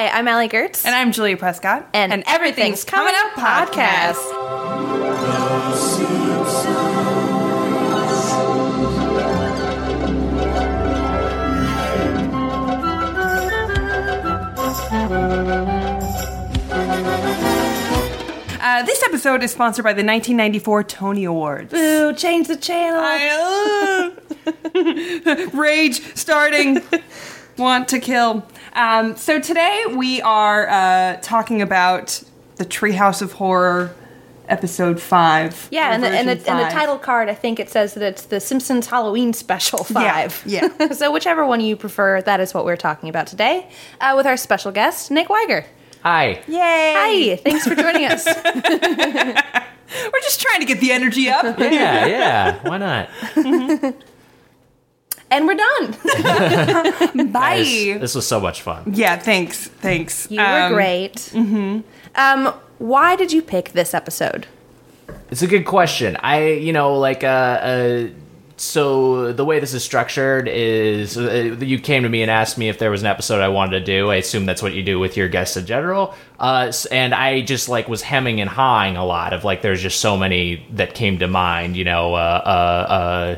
Hi, I'm Allie Goertz. And I'm Julia Prescott. And Everything's Coming Up podcast. Uh, this episode is sponsored by the 1994 Tony Awards. Boo, change the channel. I, uh, rage starting. Want to kill. Um, so today we are uh, talking about the Treehouse of Horror episode five. yeah, and the, and, the, version and the title card, I think it says that it's the Simpsons Halloween Special 5. yeah. yeah. so, whichever one you prefer, that is what we're talking about today uh, with our special guest, Nick Wiger. Hi. Yay! Hi, thanks for joining us. We're just trying to get the energy up. Yeah, yeah. Why not? And we're done. Bye. Guys, this was so much fun. Yeah, thanks. Thanks. You were Um, great. Mm-hmm. Um, why did you pick this episode? It's a good question. I, you know, like, uh, uh so the way this is structured is uh, you came to me and asked me if there was an episode I wanted to do. I assume that's what you do with your guests in general. Uh, and I just like was hemming and hawing a lot of like, there's just so many that came to mind, you know, uh,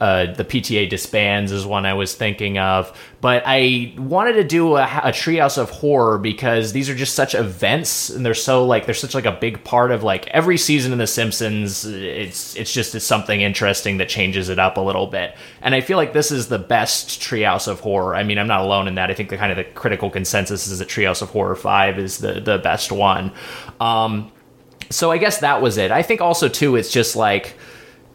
uh, the PTA disbands is one I was thinking of, but I wanted to do a, a treehouse of horror because these are just such events, and they're so like they're such like a big part of like every season in The Simpsons. It's it's just it's something interesting that changes it up a little bit, and I feel like this is the best treehouse of horror. I mean, I'm not alone in that. I think the kind of the critical consensus is that Treehouse of Horror Five is the the best one. Um, so I guess that was it. I think also too, it's just like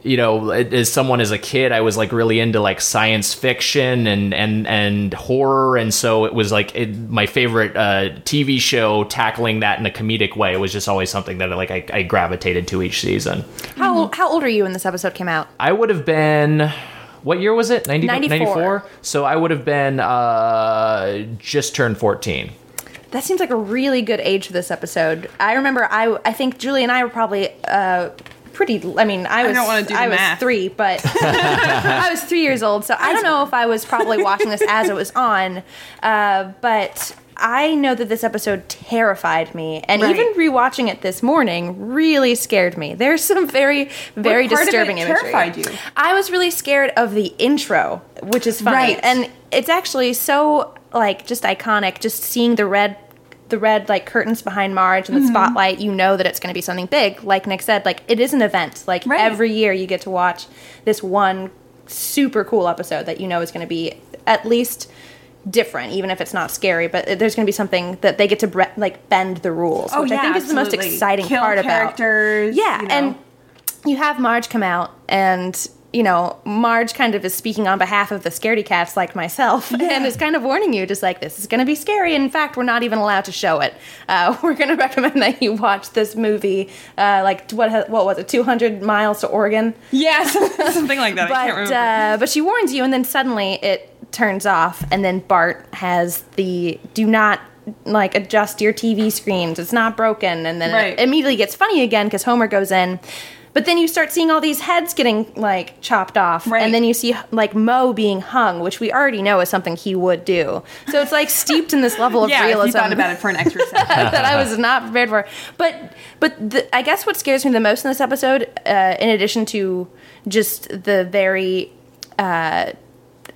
you know, as someone as a kid, I was like really into like science fiction and and and horror, and so it was like it, my favorite uh, TV show tackling that in a comedic way was just always something that like I, I gravitated to each season. How, how old are you when this episode came out? I would have been. What year was it? 90, 94. 94? So I would have been uh, just turned 14. That seems like a really good age for this episode. I remember I I think Julie and I were probably uh pretty I mean I was don't wanna do the I was math. 3 but I was 3 years old so I don't know if I was probably watching this as it was on uh but I know that this episode terrified me, and Right. even rewatching it this morning really scared me. There's some very, very part of disturbing imagery. terrified you? I was really scared of the intro, which is funny, Right. and it's actually so like just iconic. Just seeing the red, the red like curtains behind Marge Mm-hmm. and the spotlight, you know that it's going to be something big. Like Nick said, like it is an event. Like Right. every year, you get to watch this one super cool episode that you know is going to be at least different even if it's not scary but there's going to be something that they get to bre- like bend the rules which i think is the most Oh, exciting Kill part about characters. yeah, you know. and you have Marge come out, and you know Marge kind of is speaking on behalf of the scaredy cats like myself, and is kind of warning you, just like this is going to be scary. In fact, we're not even allowed to show it. Uh, we're going to recommend that you watch this movie. Uh, like what? What was it? Two hundred miles to Oregon. Yes, something like that. I can't But remember. uh, but she warns you, and then suddenly it turns off, and then Bart has the do not like adjust your TV screens. It's not broken, and then Right. it immediately gets funny again because Homer goes in. But then you start seeing all these heads getting like chopped off, Right. and then you see like Moe being hung, which we already know is something he would do. So it's like steeped in this level of yeah, realism you thought about it for an extra second. that I was not prepared for. But but the, I guess what scares me the most in this episode, uh, in addition to just the very uh,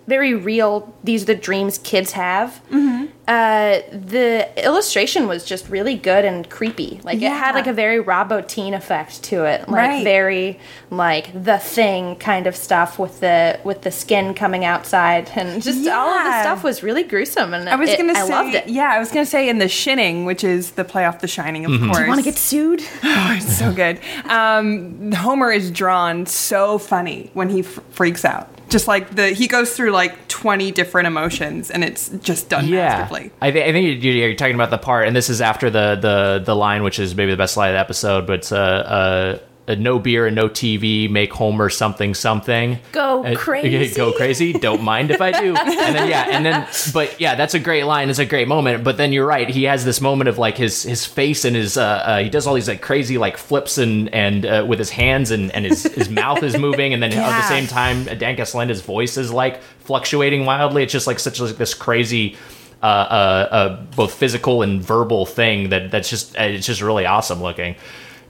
very real, these are the dreams kids have. Mm-hmm. Uh, the illustration was just really good and creepy. Like it had like a very Rob Bottin effect to it, like Right. very like the thing kind of stuff with the with the skin coming outside and just all of the stuff was really gruesome. And I was it- gonna I say, loved it. yeah, I was gonna say in the Shinning, which is the play off The Shining, of course. you Want to get sued? Oh, it's so good. Um, Homer is drawn so funny when he f- freaks out. Just like the he goes through like twenty different emotions, and it's just done masterfully. I, th- I think you're, you're talking about the part, and this is after the the the line, which is maybe the best line of the episode, but it's uh, uh, no beer and no TV make Homer something something. Go Uh, crazy. Go crazy. Don't mind if I do. And then yeah, and then but yeah, that's a great line. It's a great moment. But then you're right. He has this moment of like his his face and his uh, uh he does all these like crazy like flips and and uh, with his hands and and his his mouth is moving and then at the same time Dan Castellaneta's voice is like fluctuating wildly. It's just like such like this crazy uh, uh, uh, both physical and verbal thing that that's just uh, it's just really awesome looking.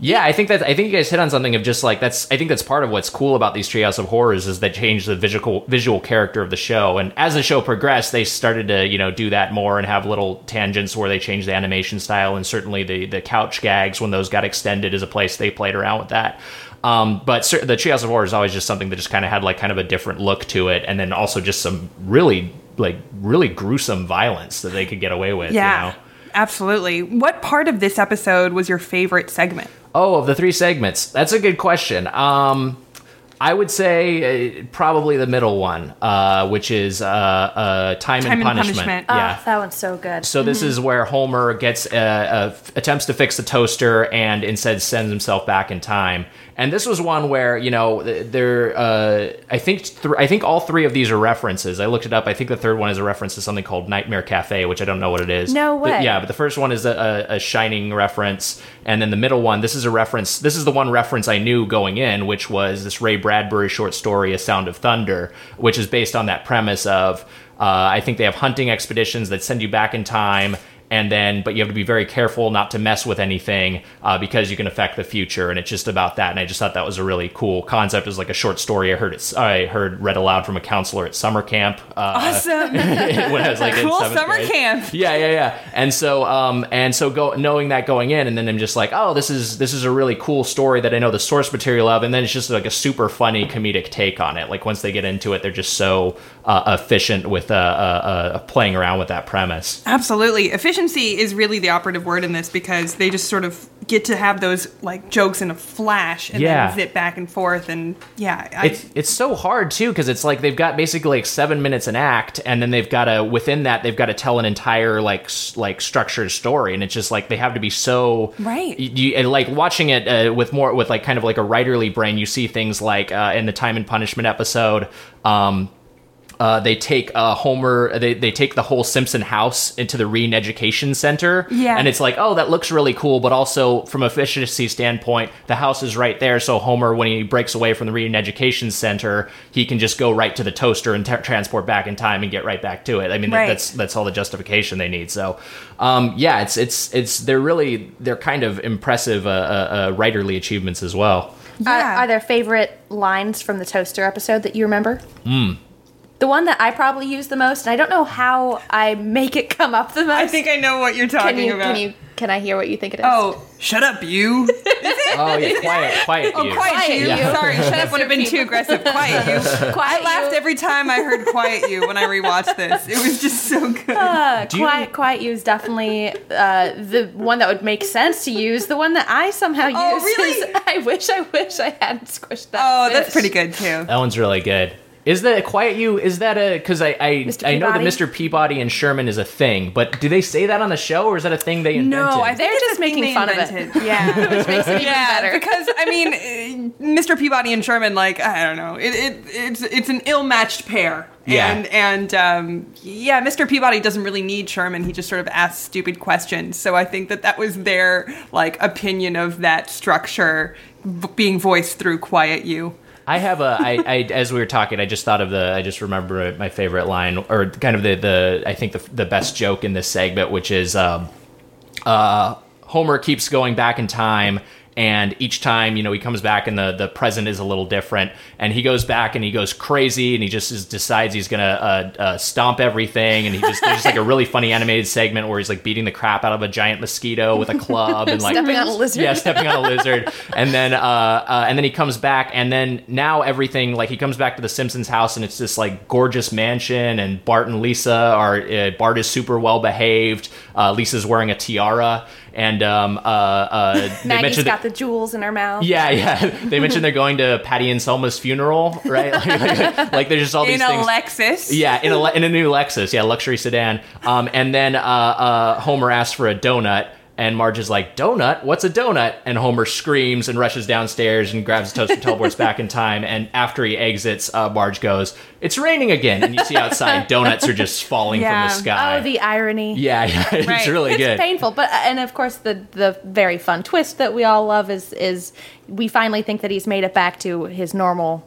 Yeah, I think that I think you guys hit on something of just like that's I think that's part of what's cool about these Treehouse of Horrors is they change the visual visual character of the show, and as the show progressed, they started to you know do that more and have little tangents where they changed the animation style, and certainly the the couch gags when those got extended is a place they played around with that. Um, but cer- the Treehouse of Horror is always just something that just kind of had like kind of a different look to it, and then also just some really like really gruesome violence that they could get away with. Yeah. You know? Absolutely. What part of this episode was your favorite segment? Oh, of the three segments, that's a good question. Um, I would say uh, probably the middle one, uh, which is uh, uh, time, Time and and punishment. Punishment. Yeah. Oh, that one's so good. So this is where Homer gets uh, uh, attempts to fix the toaster and instead sends himself back in time. And this was one where you know there. Uh, I think th- I think all three of these are references. I looked it up. I think the third one is a reference to something called Nightmare Cafe, which I don't know what it is. No But way. yeah, but the first one is a, a, a Shining reference, and then the middle one. This is a reference. This is the one reference I knew going in, which was this Ray Bradbury short story, "A Sound of Thunder," which is based on that premise of. Uh, I think they have hunting expeditions that send you back in time, and then but you have to be very careful not to mess with anything uh, because you can affect the future. And it's just about that. And I just thought that was a really cool concept. It was like a short story I heard it. I heard read aloud from a counselor at summer camp. Uh, Awesome. when I was like cool summer grade. camp. Yeah, yeah, yeah. And so, um, and so, go knowing that going in, and then I'm just like, oh, this is this is a really cool story that I know the source material of, and then it's just like a super funny comedic take on it. Like once they get into it, they're just so uh, efficient with uh, uh, uh, playing around with that premise. Absolutely. Efficiency is really the operative word in this because they just sort of get to have those like jokes in a flash and Yeah. then zip back and forth and yeah. I, It's it's so hard too because it's like they've got basically like seven minutes an act, and then they've got to within that they've got to tell an entire like s- like structured story, and it's just like they have to be so Right. You, and, like watching it uh, with more with like kind of like a writerly brain, you see things like uh, in the Time and Punishment episode. Um, uh, they take uh, Homer, they, they take the whole Simpson house into the Re-Education Center. Yeah. And it's like, oh, that looks really cool, but also from efficiency standpoint, the house is right there. So Homer, when he breaks away from the Re-Education Center, he can just go right to the toaster and t- transport back in time and get right back to it. I mean, Right. that's that's all the justification they need. So, um, yeah, it's it's it's they're really they're kind of impressive uh, uh, uh, writerly achievements as well. Are, Yeah. are there favorite lines from the toaster episode that you remember? Hmm. The one that I probably use the most, and I don't know how I make it come up the most. I think I know what you're talking Can you? about. Can you? Can I hear what you think it is? Oh, shut up, you. Is it? Oh yeah, quiet, quiet. Oh, you. quiet, Quiet you. you. Sorry, shut up would have been too aggressive. Quiet you. quiet I laughed you. every time I heard quiet you when I rewatched this. It was just so good. Uh, Do you- quiet, quiet you is definitely uh, the one that would make sense to use. The one that I somehow use Oh, really? is I wish, I wish I hadn't squished that. Oh, that's pretty good too. That one's really good. Is that quiet you? Is that a because I I, I know that Mr. Peabody and Sherman is a thing, but do they say that on the show or is that a thing they invented? No, I think They're it's just making they fun of it. invented. Yeah. Which makes it even yeah, better. because I mean, uh, Mr. Peabody and Sherman, like I don't know, it, it it's it's an ill-matched pair. Yeah. And and um, yeah, Mr. Peabody doesn't really need Sherman. He just sort of asks stupid questions. So I think that that was their like opinion of that structure v- being voiced through Quiet You. I have a I, I as we were talking, I just thought of the I just remember my favorite line or kind of the the I think the the best joke in this segment, which is um, uh, Homer keeps going back in time. And each time, you know, he comes back and the, the present is a little different. And he goes back and he goes crazy and he just is, decides he's going to uh, uh, stomp everything. And he just, there's just like a really funny animated segment where he's like beating the crap out of a giant mosquito with a club and like Stepping on a lizard. Yeah, stepping on a lizard. And then, uh, uh, and then he comes back and then now everything, like he comes back to the Simpsons house and it's this like gorgeous mansion and Bart and Lisa are, uh, Bart is super well behaved. Uh, Lisa's wearing a tiara. And um, uh, uh, they Maggie's mentioned got the jewels in her mouth. yeah, yeah. They mentioned they're going to Patty and Selma's funeral, right? Like, like, like there's just all these In a things. Lexus. Yeah, in a in a new Lexus, yeah, luxury sedan. Um, and then uh, uh, Homer asks for a donut, and Marge is like, "Donut? What's a donut?" And Homer screams and rushes downstairs and grabs the toaster and teleports back in time. And after he exits, uh, Marge goes, "It's raining again," and you see outside donuts are just falling Yeah. from the sky. Oh, the irony. yeah, yeah, it's Right. really it's good. It's painful but and of course the the very fun twist that we all love is is we finally think that he's made it back to his normal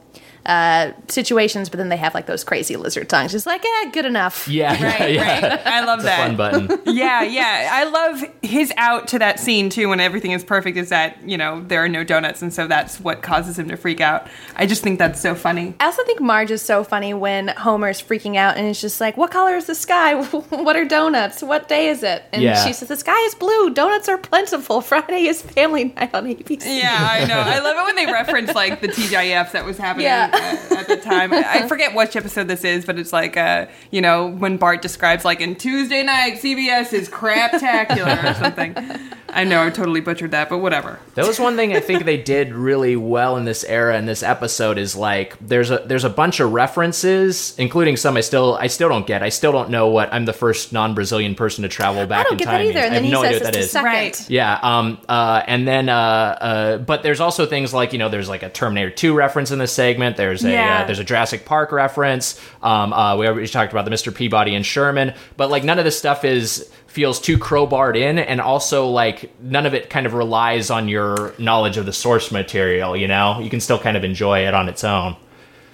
uh, situations, but then they have like those crazy lizard tongues. Just like, eh, good enough. Yeah, yeah, Right, yeah. right. I love that. Fun button. yeah, yeah. I love his out to that scene too when everything is perfect is that, you know, there are no donuts and so that's what causes him to freak out. I just think that's so funny. I also think Marge is so funny when Homer's freaking out and it's just like, "What color is the sky? what are donuts? What day is it?" And Yeah. she says, "The sky is blue. Donuts are plentiful. Friday is family night on ABC." Yeah, I know. I love it when they reference like the TGIF that was happening Yeah. at the time. I forget which episode this is, but it's like uh, you know, when Bart describes like in Tuesday night CBS is craptacular or something. I know I totally butchered that, but whatever. That was one thing I think they did really well in this era in this episode is like there's a there's a bunch of references, including some I still I still don't get. I still don't know what I'm the first non-Brazilian person to travel back I don't in get time. that either. And I then have he no idea says what that it's is. second. Right. Yeah, um, uh, and then, uh, uh, but there's also things like you know, there's like a Terminator 2 reference in this segment. There's a Yeah. uh, there's a Jurassic Park reference. Um, uh, we already talked about the Mr. Peabody and Sherman, but like none of this stuff is feels too crowbarred in, and also like none of it kind of relies on your knowledge of the source material. You know, you can still kind of enjoy it on its own.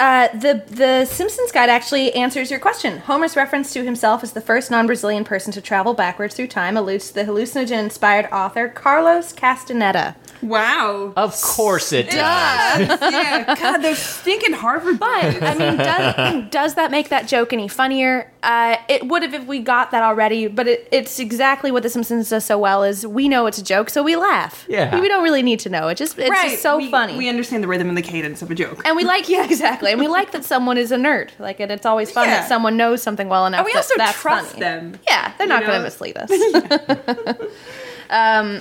Uh, the the Simpsons guide actually answers your question. Homer's reference to himself as the first non-Brazilian person to travel backwards through time alludes to the hallucinogen-inspired author Carlos Castaneda. Wow. Of course it does. yeah. God, those stinking Harvard But I mean, does, does that make that joke any funnier? Uh, it would have if we got that already. But it, it's exactly what The Simpsons does so well: is we know it's a joke, so we laugh. Yeah. we don't really need to know. It just it's just so we, funny. We understand the rhythm and the cadence of a joke. and we like, yeah, exactly. And we like that someone is a nerd. Like, and it's always fun Yeah. that someone knows something well enough. And we that also that's trust funny. them. Yeah, they're not going to mislead us. um,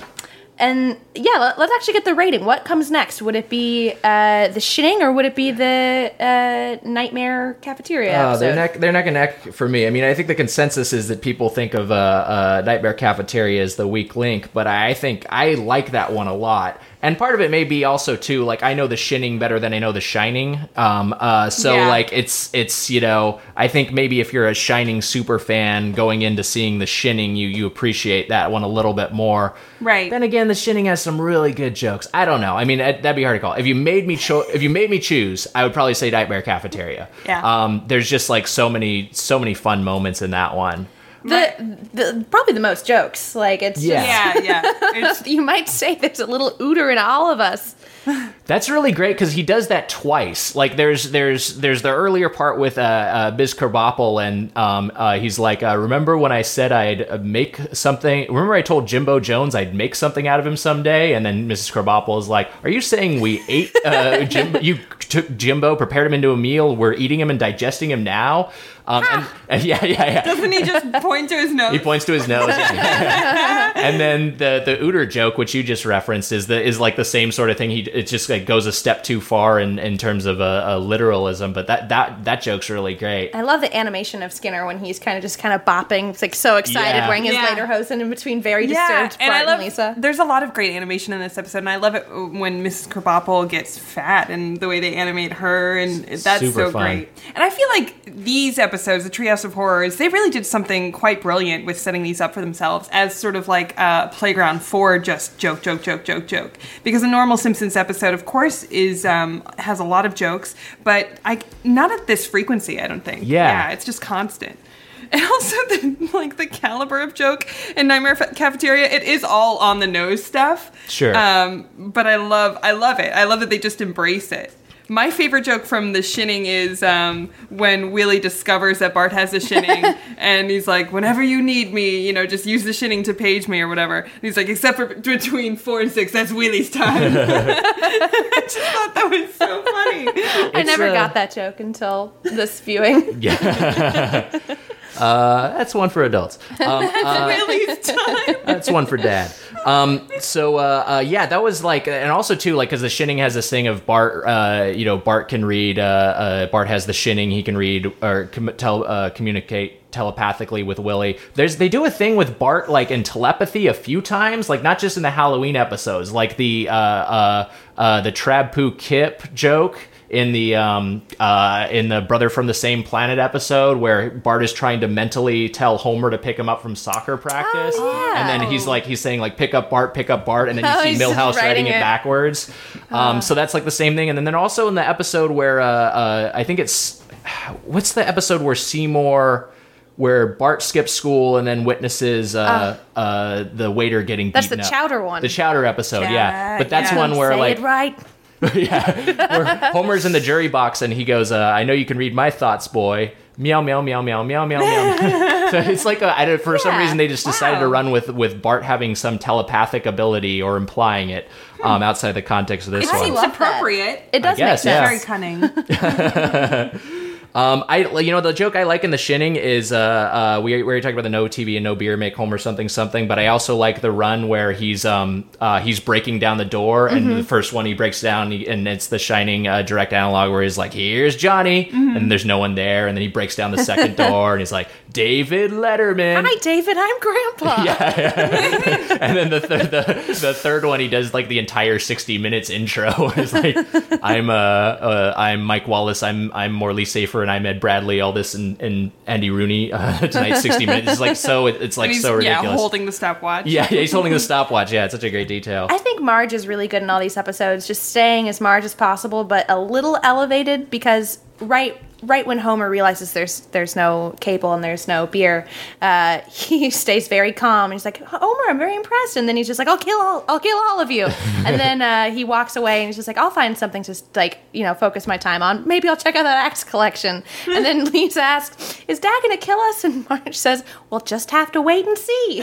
and yeah, let, let's actually get the rating. What comes next? Would it be uh, the Shinning or would it be the uh, nightmare cafeteria? Oh, episode? they're neck, they're neck and neck for me. I mean, I think the consensus is that people think of uh, uh, Nightmare Cafeteria as the weak link, but I think I like that one a lot. And part of it may be also too like I know the Shining better than I know the Shining. Um, uh, so Yeah. like it's it's you know I think maybe if you're a Shining super fan going into seeing the Shining, you you appreciate that one a little bit more. Right. Then again, the Shining has some really good jokes. I don't know. I mean, that'd be hard to call. If you made me cho- if you made me choose, I would probably say Nightmare Cafeteria. Yeah. Um, there's just like so many so many fun moments in that one. The, the probably the most jokes. Like it's Yeah. just, yeah, yeah. You might say there's a little Uter in all of us. That's really great because he does that twice. Like there's there's there's the earlier part with uh, uh Biz Krabappel and um uh, he's like uh, remember when I said I'd uh, make something remember I told Jimbo Jones I'd make something out of him someday and then Mrs. Krabappel is like are you saying we ate uh Jimbo you took Jimbo prepared him into a meal we're eating him and digesting him now um and, and yeah yeah yeah doesn't he just point to his nose? He points to his nose. and then the the Uter joke, which you just referenced, is the is like the same sort of thing. He it just like goes a step too far in, in terms of a, a literalism. But that that that joke's really great. I love the animation of Skinner when he's kind of just kind of bopping. It's like so excited, Yeah. wearing his Yeah. lederhosen in between very yeah, disturbed and Bart I love. and Lisa. There's a lot of great animation in this episode, and I love it when Mrs. Krabappel gets fat and the way they animate her, and that's Super so fun. great. And I feel like these episodes, the Treehouse of Horrors, they really did something quite brilliant with setting these up for themselves as sort of like a playground for just joke, joke, joke, joke, joke. Because a normal Simpsons episode, of course, is um, has a lot of jokes, but I not at this frequency. I don't think. Yeah. yeah, it's just constant. And also the like the caliber of joke in Nightmare Cafeteria, it is all on the nose stuff. Sure. Um, but I love I love it. I love that they just embrace it. My favorite joke from the shinning is um, when Willie discovers that Bart has a shinning, and he's like, "Whenever you need me, you know, just use the shinning to page me or whatever." And he's like, "Except for between four and six, that's Willie's time." I just thought that was so funny. I never uh, got that joke until this viewing. Yeah. Uh, that's one for adults. Um, Willie's time. that's one for dad. Um, so uh, uh, yeah, that was like, and also too, like, because the Shinning has this thing of Bart. Uh, you know, Bart can read. Uh, uh, Bart has the Shinning. He can read or com- tel- uh, communicate telepathically with Willie. There's they do a thing with Bart like in telepathy a few times, like not just in the Halloween episodes, like the uh, uh, uh, the Trab Poo Kip joke in the um uh in the brother from the same planet episode where Bart is trying to mentally tell Homer to pick him up from soccer practice, Oh, yeah. and then he's like he's saying like pick up Bart, pick up Bart, and then you Oh, see Milhouse writing, writing it, it. backwards. Um, so that's like the same thing, and then, also in the episode where uh, uh I think it's what's the episode where Seymour. Where Bart skips school and then witnesses uh, uh, the waiter getting That's the up. Chowder one. The Chowder episode, yeah. But that's yeah. one where Say like right. where Homer's in the jury box and he goes, uh, "I know you can read my thoughts, boy." Meow meow meow meow meow meow meow. so it's like a, I don't, for some reason they just decided to run with with Bart having some telepathic ability or implying it um, outside the context of this It one. seems appropriate. It does guess, make yeah. sense. Very cunning. Um, I you know the joke I like in the shinning is uh, uh we we were talking about the no TV and no beer make Homer something something, but I also like the run where he's um uh he's breaking down the door and the first one he breaks down and it's the Shining uh, direct analog where he's like here's Johnny and there's no one there and then he breaks down the second door and he's like David Letterman Hi, David. I'm Grandpa. and then the, th- the the third one he does like the entire 60 minutes intro it's like i'm uh, uh i'm mike wallace i'm i'm morley safer and i'm ed bradley all this and and andy rooney uh, tonight 60 minutes. It's like so it, it's like And he's, so ridiculous. Yeah, holding the stopwatch. yeah, yeah, he's holding the stopwatch. Yeah it's such a great detail. I think Marge is really good in all these episodes, just staying as Marge as possible, but a little elevated because right right when Homer realizes there's there's no cable and there's no beer, uh, he stays very calm and he's like, Homer, I'm very impressed. And then he's just like, I'll kill all I'll kill all of you. and then uh, he walks away and he's just like, I'll find something to like you know focus my time on. Maybe I'll check out that axe collection. And then Lisa asks, Is Dad gonna kill us? And Marge says, We'll just have to wait and see.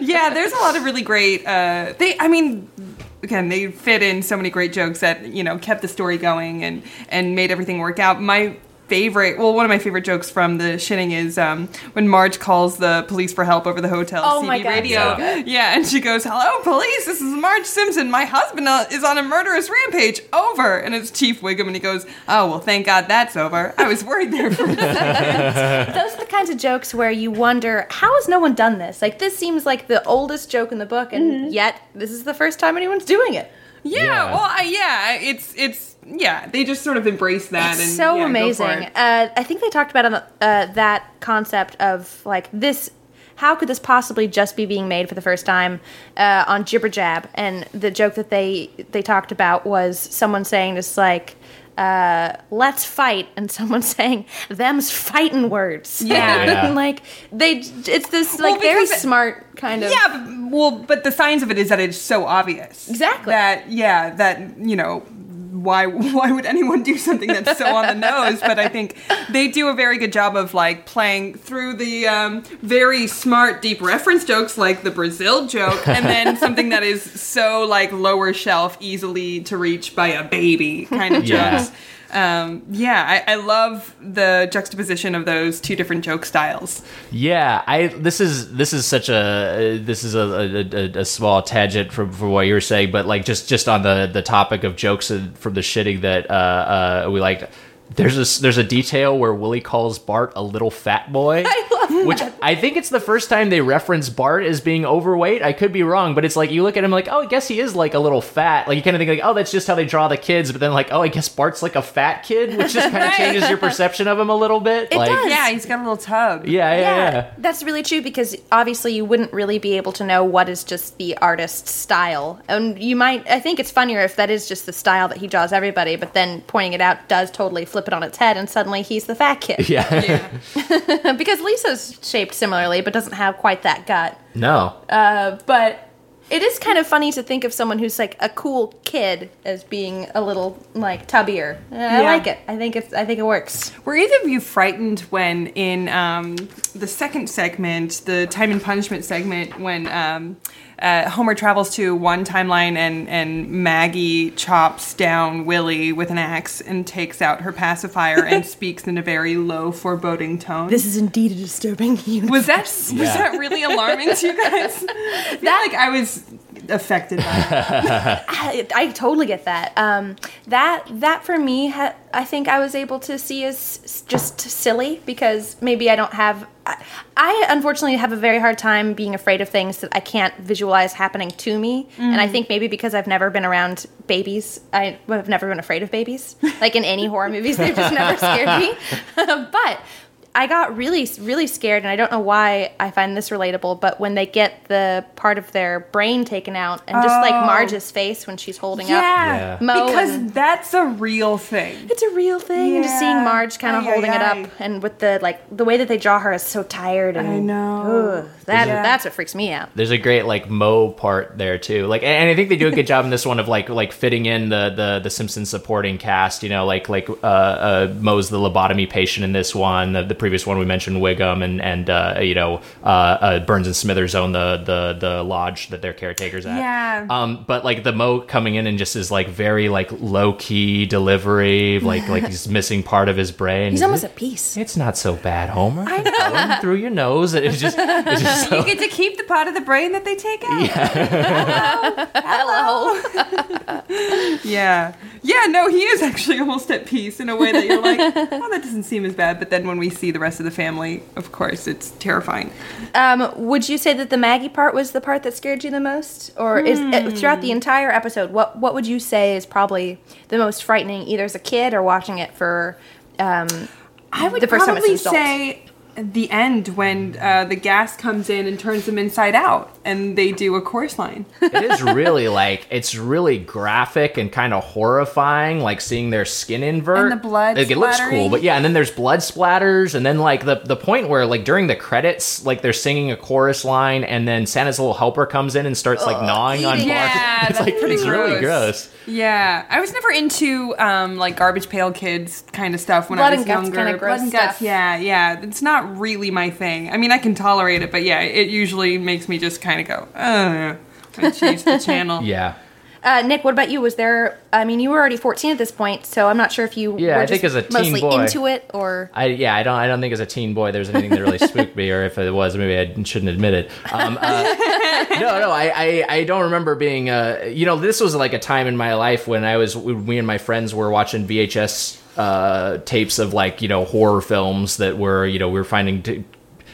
yeah, there's a lot of really great. Uh, they, I mean, again, they fit in so many great jokes that you know kept the story going and and made everything work out. My favorite, well, one of my favorite jokes from the shinning is um, when Marge calls the police for help over the hotel Oh CB my God, radio. so. Yeah, and she goes, "Hello, police. This is Marge Simpson. My husband uh, is on a murderous rampage. Over." And it's Chief Wiggum, and he goes, "Oh well, thank God that's over. I was worried there for a second." those are the kinds of jokes where you wonder how has no one done this like this seems like the oldest joke in the book and Mm-hmm. yet this is the first time anyone's doing it Yeah, Yeah. well, I, yeah, it's it's yeah, they just sort of embrace that it's and so yeah, go for amazing it. uh, i think they talked about on uh, that concept of like this how could this possibly just be being made for the first time uh, on jibber jab and the joke that they they talked about was someone saying just like uh, let's fight and someone saying them's fighting words Yeah. Yeah. Like they it's this Well, like very it- smart kind of Yeah, but, well, but the signs of it is that it's so obvious. Exactly. That yeah, that you know, why why would anyone do something that's so on the nose? But I think they do a very good job of like playing through the um, very smart, deep reference jokes like the Brazil joke, and then something that is so like lower shelf, easily to reach by a baby kind of Yeah. jokes. Um, yeah, I, I love the juxtaposition of those two different joke styles. Yeah, I this is this is such a this is a, a, a, a small tangent from, from what you were saying, but like just just on the the topic of jokes and from the Shinning that uh, uh, we liked. There's a there's a detail where Willie calls Bart a little fat boy, which I think it's the first time they reference Bart as being overweight. I could be wrong, but it's like you look at him like, oh, I guess he is like a little fat. Like you kind of think like, oh, that's just how they draw the kids, but then like, oh, I guess Bart's like a fat kid, which just kind of Right. changes your perception of him a little bit. It like, does. Yeah, he's got a little tub. Yeah, yeah, yeah. That's really true because obviously you wouldn't really be able to know what is just the artist's style. And you might, I think it's funnier if that is just the style that he draws everybody, but then pointing it out does totally flip it on its head and suddenly he's the fat kid. Yeah. Yeah. because Lisa's shaped similarly but doesn't have quite that gut. No. Uh, but it is kind of funny to think of someone who's like a cool kid as being a little like tubbier. I Yeah. like it. I think it's I think it works. Were either of you frightened when in um, the second segment, the time and punishment segment, when um, uh, Homer travels to one timeline and, and Maggie chops down Willie with an axe and takes out her pacifier and speaks in a very low, foreboding tone? This is indeed a disturbing universe. was that was Yeah. that really alarming to you guys? I feel like I was affected by it. I, I totally get that. Um, that that for me, ha- I think I was able to see as just silly because maybe I don't have. I, I unfortunately have a very hard time being afraid of things that I can't visualize happening to me, and I think maybe because I've never been around babies, I have never been afraid of babies. Like in any horror movies, they've just never scared me. but I got really, really scared, and I don't know why I find this relatable. But when they get the part of their brain taken out, and just like Oh. Marge's face when she's holding Yeah, Yeah. up Moe, because and that's a real thing. it's a real thing. And just seeing Marge kind of Ay, ay, holding it up, and with the like the way that they draw her is so tired. And I know. Ugh, that Yeah. that's what freaks me out. There's a great like Moe part there too. Like, and and I think they do a good job in this one of like like fitting in the the the Simpsons supporting cast. You know, like like uh, uh Moe's the lobotomy patient in this one. The, the previous one we mentioned Wiggum and and uh, you know uh, uh, Burns and Smithers own the the the lodge that they're caretakers at. Yeah. Um, but like the Moe coming in and just is like very like low key delivery, like like he's missing part of his brain. He's almost at peace. It's not so bad, Homer. I know. Going through your nose. It's just, it's just so You get to keep the part of the brain that they take out. Hello. Yeah. Yeah, no, he is actually almost at peace in a way that you're like, oh, that doesn't seem as bad. But then when we see the rest of the family, of course, it's terrifying. Um, would you say that the Maggie part was the part that scared you the most, or is uh, throughout the entire episode? What what would you say is probably the most frightening, either as a kid or watching it for? Um, I would The first probably say the end when uh, the gas comes in and turns them inside out and they do a chorus line. it is really like it's really graphic and kind of horrifying like seeing their skin invert And the blood like, it looks cool but yeah and then there's blood splatters and then like the the point where like during the credits like they're singing a chorus line and then santa's little helper comes in and starts like gnawing on. Yeah, it's that's like pretty it's really gross. Gross Yeah, I was never into um, like garbage pail kids kind of stuff when Blood I was and guts younger. kinda gross Blood and guts, stuff. yeah, yeah. It's not really my thing. I mean, I can tolerate it, but yeah, it usually makes me just kind of go, oh, and change the channel. yeah uh, Nick, what about you? Was there? I mean, you were already fourteen at this point, so I'm not sure if you Yeah, were I think as a teen mostly boy- into it or. I yeah I don't I don't think as a teen boy there's anything that really spooked me or if it was maybe I shouldn't admit it. Um, uh, no no I, I I don't remember being uh you know this was like a time in my life when I was me and my friends were watching VHS uh, tapes of like you know horror films that were you know we were finding. T-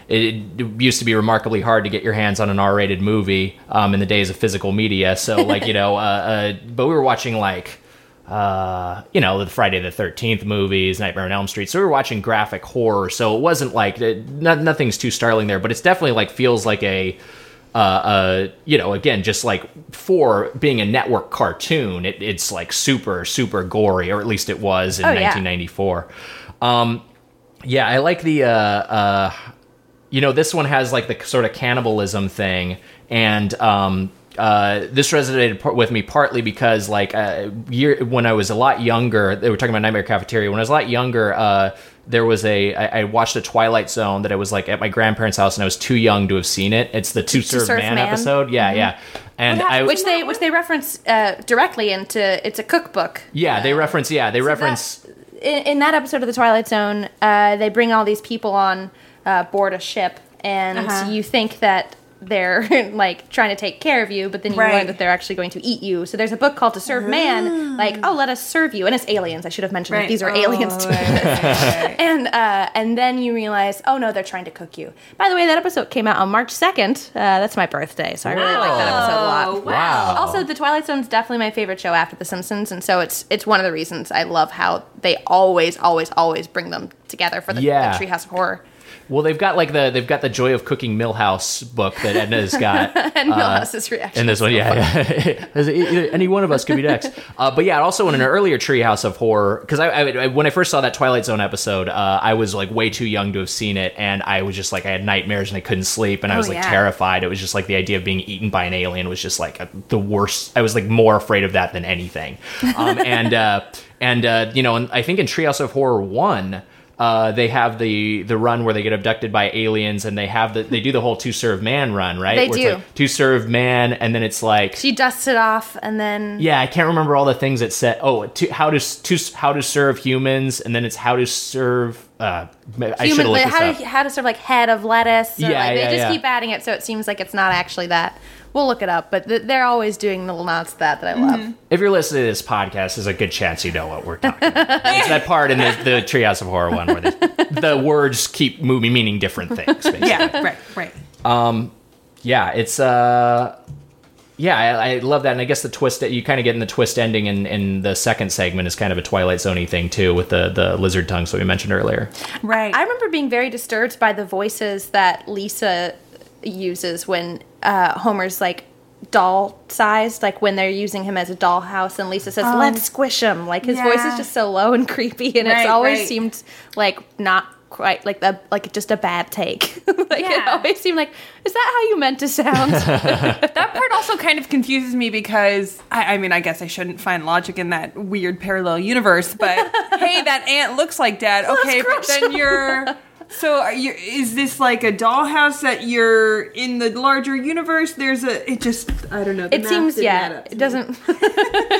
it used to be remarkably hard to get your hands on an R-rated movie um, in the days of physical media. So, like you know, uh, uh, but we were watching like uh, you know, the Friday the Thirteenth movies, Nightmare on Elm Street. So we were watching graphic horror. So it wasn't like uh, no, nothing's too startling there, but it's definitely like feels like a. Uh, uh, you know, again, just like for being a network cartoon, it, it's like super, super gory, or at least it was in Oh, yeah. 1994. Um, yeah, I like the uh, uh, you know, this one has like the sort of cannibalism thing, and um, uh, this resonated with me partly because like uh, year when I was a lot younger, they were talking about Nightmare Cafeteria. When I was a lot younger, uh, there was a I, I watched a Twilight Zone that I was like at my grandparents' house, and I was too young to have seen it. It's the To Serve Man, Man? episode, yeah, yeah, and I which they which they reference uh, directly into it's a cookbook. yeah they reference yeah they reference in, in that episode of the Twilight Zone, uh, they bring all these people on uh, board a ship, and Uh-huh. you think that they're like trying to take care of you, but then you Right. learn that they're actually going to eat you. So there's a book called To Serve Man, like oh, let us serve you, and it's aliens. I should have mentioned that Right. these are Oh, aliens too. right, right, right. And uh, and then you realize, oh no, they're trying to cook you. By the way, that episode came out on March second. Uh, that's my birthday, so I really like that episode a lot. Oh, wow Also, The Twilight Zone is definitely my favorite show after The Simpsons, and so it's it's one of the reasons I love how they always, always, always bring them together for the, Yeah. the Treehouse of Horror. Well they've got like the they've got the Joy of Cooking Milhouse book that Edna's got And Milhouse's reaction. in this one, so yeah, yeah. Any one of us could be next. Uh, but yeah, also in an earlier Treehouse of Horror, because I, I, when I first saw that Twilight Zone episode, uh, I was like way too young to have seen it, and I was just like I had nightmares and I couldn't sleep, and I Oh, was like yeah. terrified. It was just like the idea of being eaten by an alien was just like the worst. I was like more afraid of that than anything. Um, and uh, and uh, you know, and I think in Treehouse of Horror one. Uh, they have the the run where they get abducted by aliens, and they have the they do the whole two serve man run, right? They Where do. Like two serve man, and then it's like She dusts it off, and then yeah, I can't remember all the things it said. Oh, to, how to to how to serve humans, and then it's how to serve Uh, I should Human, have looked like, this how, to, how to of like head of lettuce. Or Yeah, like, yeah, they just yeah. keep adding it so it seems like it's not actually that. We'll look it up, but th- they're always doing little nods to that that I love. If you're listening to this podcast, there's a good chance you know what we're talking about. it's that part in the, the Treehouse of Horror one where the, the words keep moving, meaning different things. Basically. Yeah, right, right. yeah, it's uh, yeah, I, I love that, and I guess the twist that you kind of get in the twist ending in, in the second segment is kind of a Twilight Zoney thing too, with the the lizard tongues that we mentioned earlier. Right. I remember being very disturbed by the voices that Lisa uses when uh, Homer's like doll sized, like when they're using him as a dollhouse, and Lisa says, "Let's squish him." Like his voice is just so low and creepy, and Right, it's always right. seemed like not quite like the like just a bad take. like it always seemed like, is that how you meant to sound? that part also kind of confuses me because I, I mean, I guess I shouldn't find logic in that weird parallel universe. But hey, that ant looks like dad. Okay, but then you're. So are you, is this like a dollhouse that you're in the larger universe? There's a. It just I don't know. the it math seems didn't add yeah, up it doesn't.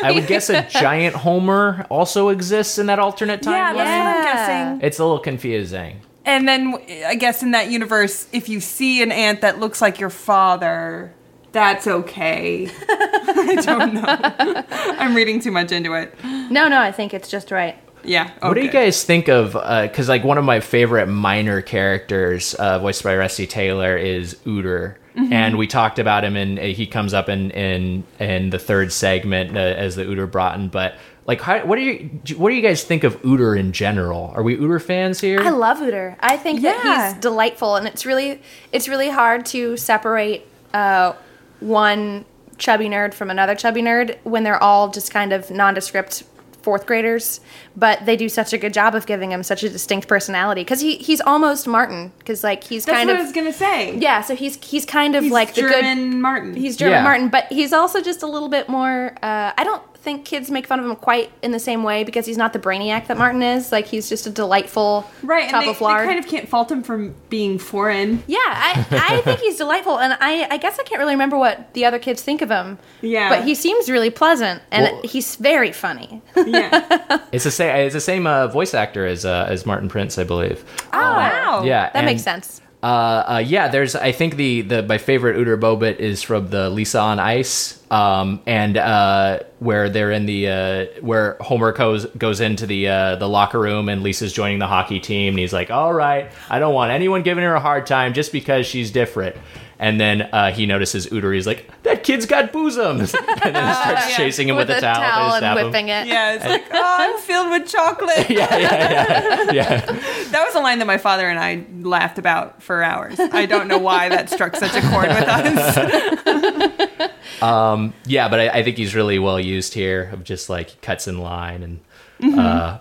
I would guess a giant Homer also exists in that alternate timeline. Yeah, that's what I'm guessing. It's a little confusing. And then I guess in that universe, if you see an ant that looks like your father, that's okay. I don't know. I'm reading too much into it. no, no, I think it's just right. Yeah. What do you guys think of? Because like one of my favorite minor characters, uh, voiced by Russi Taylor, is Uter, and we talked about him, and he comes up in in in the third segment uh, as the Uter Broughton. But like, how, what do you what do you guys think of Uter in general? Are we Uter fans here? I love Uter. I think Yeah. that he's delightful, and it's really it's really hard to separate uh, one chubby nerd from another chubby nerd when they're all just kind of nondescript fourth graders. But they do such a good job of giving him such a distinct personality because he he's almost Martin because like he's That's kind what of I was gonna say. yeah. So he's he's kind of He's like the German good. Martin. He's German Yeah. Martin, but he's also just a little bit more. Uh, I don't think kids make fun of him quite in the same way because he's not the brainiac that Martin is. Like he's just a delightful right. top and they, of lard. they kind of can't fault him for being foreign. Yeah, I, I think he's delightful, and I, I guess I can't really remember what the other kids think of him. Yeah. but he seems really pleasant, and Well- he's very funny. Yeah. It's the same. It's the same uh, voice actor as uh, as Martin Prince, I believe. Oh, wow. Yeah, that makes sense. Uh, uh, yeah, there's. I think the the my favorite Uter Bobit is from the Lisa on Ice, um, and uh, where they're in the uh, where Homer goes goes into the uh, the locker room and Lisa's joining the hockey team, and he's like, "All right, I don't want anyone giving her a hard time just because she's different." And then uh, he notices Uter. He's like, "That kid's got bosoms," and then he starts yeah. chasing him with, a towel, towel to stab and him. whipping it. Yeah, it's like, oh, I'm filled with chocolate. Yeah, yeah, yeah, yeah. That was a line that my father and I laughed about for hours. I don't know why that struck such a chord with us. Yeah, but I, I think he's really well used here. Of just like cuts in line and Mm-hmm. uh,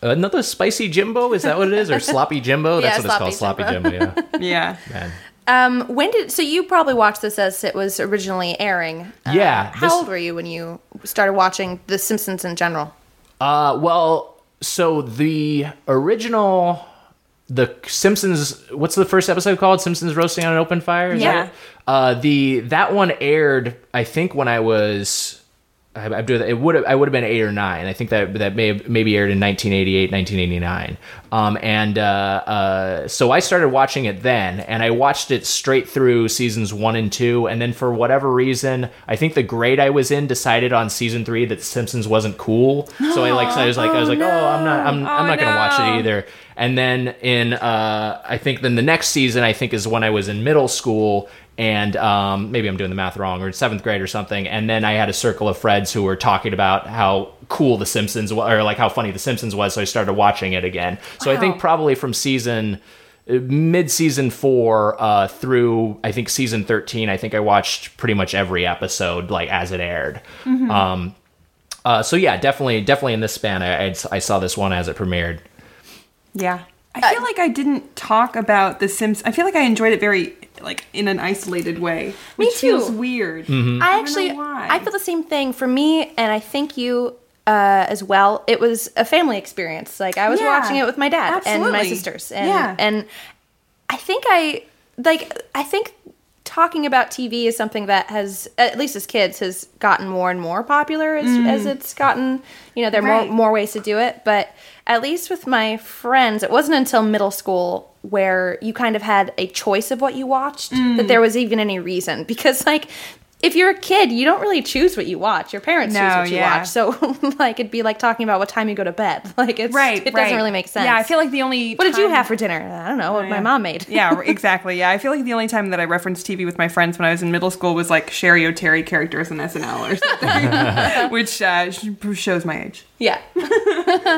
another spicy Jimbo. Is that what it is, or sloppy Jimbo? That's Yeah, what it's called, sloppy sloppy Jimbo. Yeah, Yeah. man. Um, when did so you probably watched this as it was originally airing? Uh, Yeah, how this- old were you when you started watching The Simpsons in general? Uh, well, so the original, the Simpsons. What's the first episode called? Simpsons roasting on an open fire. Is Yeah. That uh, the that one aired. I think when I was. I, I do that. It would have. I would have been eight or nine. I think that that may have maybe aired in 1988, 1989. Um, and uh, uh, so I started watching it then, and I watched it straight through seasons one and two. And then for whatever reason, I think the grade I was in decided on season three that Simpsons wasn't cool. So I like. So I was like, I was like, oh, I'm not. I'm, I'm Oh, not gonna watch it either. And then in uh, I think then the next season I think is when I was in middle school and um, maybe I'm doing the math wrong or in seventh grade or something. And then I had a circle of friends who were talking about how cool The Simpsons was or like how funny The Simpsons was. So I started watching it again. So I think probably from season mid season four uh, through I think season thirteen. I think I watched pretty much every episode like as it aired. Um, uh, so yeah, definitely, definitely in this span, I, I, I saw this one as it premiered. Yeah. I feel like I didn't talk about The Sims. I feel like I enjoyed it very, like, in an isolated way. Me Which feels too. weird. Mm-hmm. I don't actually, know why. I feel the same thing. For me, and I think you uh, as well. It was a family experience. Like I was Yeah, watching it with my dad and my sisters, and Yeah. and I think I like. I think talking about TV is something that has, at least as kids, has gotten more and more popular as, as it's gotten. You know, there are Right. more more ways to do it, but at least with my friends, it wasn't until middle school where you kind of had a choice of what you watched that mm. there was even any reason because like. If you're a kid, you don't really choose what you watch. Your parents choose No, what you yeah. watch. So, like, it'd be like talking about what time you go to bed. Like, it's Right, It right. doesn't really make sense. Yeah, I feel like the only What did you have for dinner? I don't know. What my yeah. mom made. yeah, exactly. Yeah, I feel like the only time that I referenced TV with my friends when I was in middle school was like Cheri Oteri characters in SNL or something, which uh, shows my age. Yeah.